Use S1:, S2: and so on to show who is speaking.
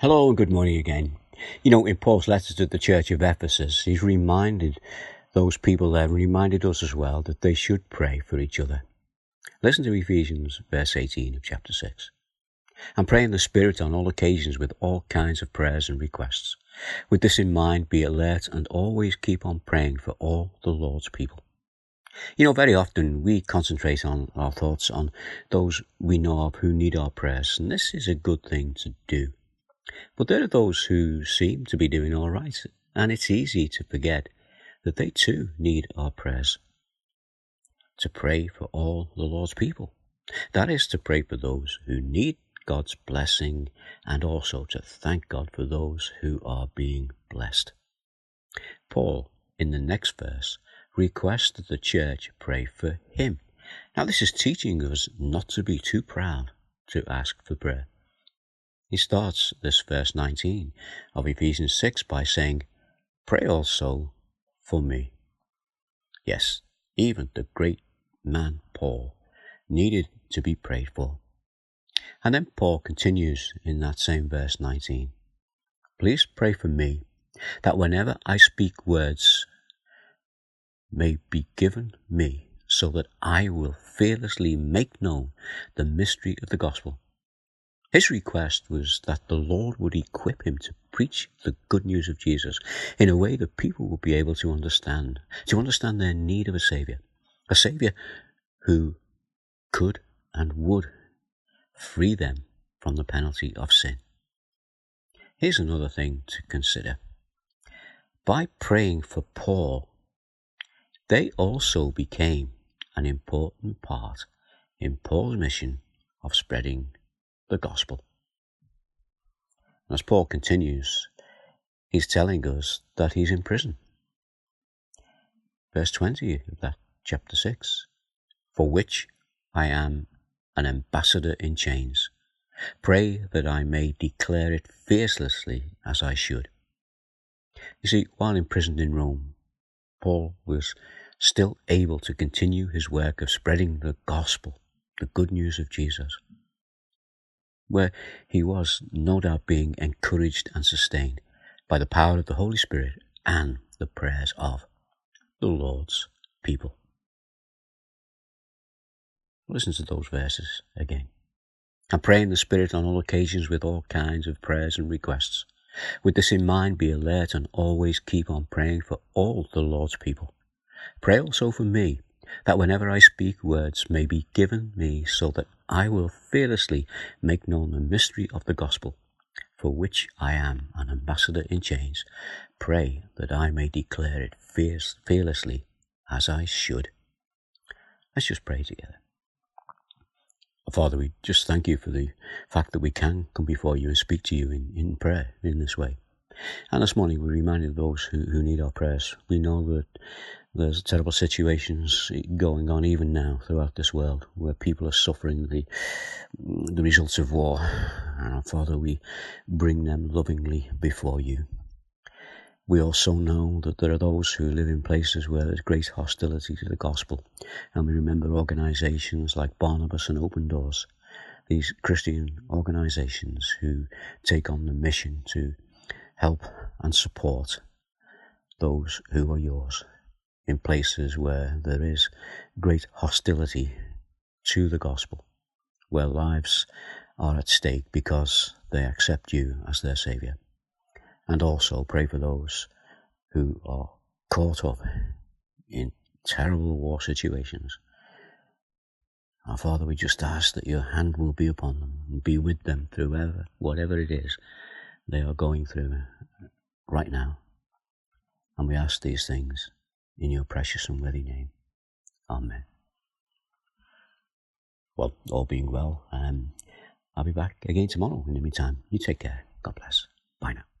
S1: Hello and good morning again. You know, in Paul's letter to the church of Ephesus, he's reminded those people there, reminded us as well, that they should pray for each other. Listen to Ephesians verse 18 of chapter 6. And pray in the Spirit on all occasions with all kinds of prayers and requests. With this in mind, be alert and always keep on praying for all the Lord's people. You know, very often we concentrate on our thoughts on those we know of who need our prayers, and this is a good thing to do. But there are those who seem to be doing all right, and it's easy to forget that they too need our prayers. To pray for all the Lord's people. That is to pray for those who need God's blessing and also to thank God for those who are being blessed. Paul, in the next verse, requests that the church pray for him. Now, this is teaching us not to be too proud to ask for prayer. He starts this verse 19 of Ephesians 6 by saying, Pray also for me. Yes, even the great man Paul needed to be prayed for. And then Paul continues in that same verse 19. Please pray for me that whenever I speak words may be given me so that I will fearlessly make known the mystery of the gospel his request was that the Lord would equip him to preach the good news of Jesus in a way that people would be able to understand, to understand their need of a Saviour, a Saviour who could and would free them from the penalty of sin. Here's another thing to consider. By praying for Paul, they also became an important part in Paul's mission of spreading the gospel. As Paul continues, he's telling us that he's in prison. Verse 20 of that chapter 6 For which I am an ambassador in chains. Pray that I may declare it fearlessly as I should. You see, while imprisoned in Rome, Paul was still able to continue his work of spreading the gospel, the good news of Jesus where he was no doubt being encouraged and sustained by the power of the Holy Spirit and the prayers of the Lord's people. Listen to those verses again. And pray in the Spirit on all occasions with all kinds of prayers and requests. With this in mind, be alert and always keep on praying for all the Lord's people. Pray also for me, that whenever I speak words may be given me so that I will fearlessly make known the mystery of the gospel, for which I am an ambassador in chains. Pray that I may declare it fierce, fearlessly as I should. Let's just pray together. Father, we just thank you for the fact that we can come before you and speak to you in, in prayer in this way. And this morning we reminded those who, who need our prayers. We know that there's terrible situations going on even now throughout this world where people are suffering the the results of war. And uh, Father, we bring them lovingly before you. We also know that there are those who live in places where there's great hostility to the gospel, and we remember organizations like Barnabas and Open Doors, these Christian organizations who take on the mission to help and support those who are yours in places where there is great hostility to the gospel, where lives are at stake because they accept you as their Saviour. And also pray for those who are caught up in terrible war situations. Our Father, we just ask that your hand will be upon them and be with them through whatever it is they are going through right now. And we ask these things in your precious and worthy name. Amen. Well, all being well, um, I'll be back again tomorrow. In the meantime, you take care. God bless. Bye now.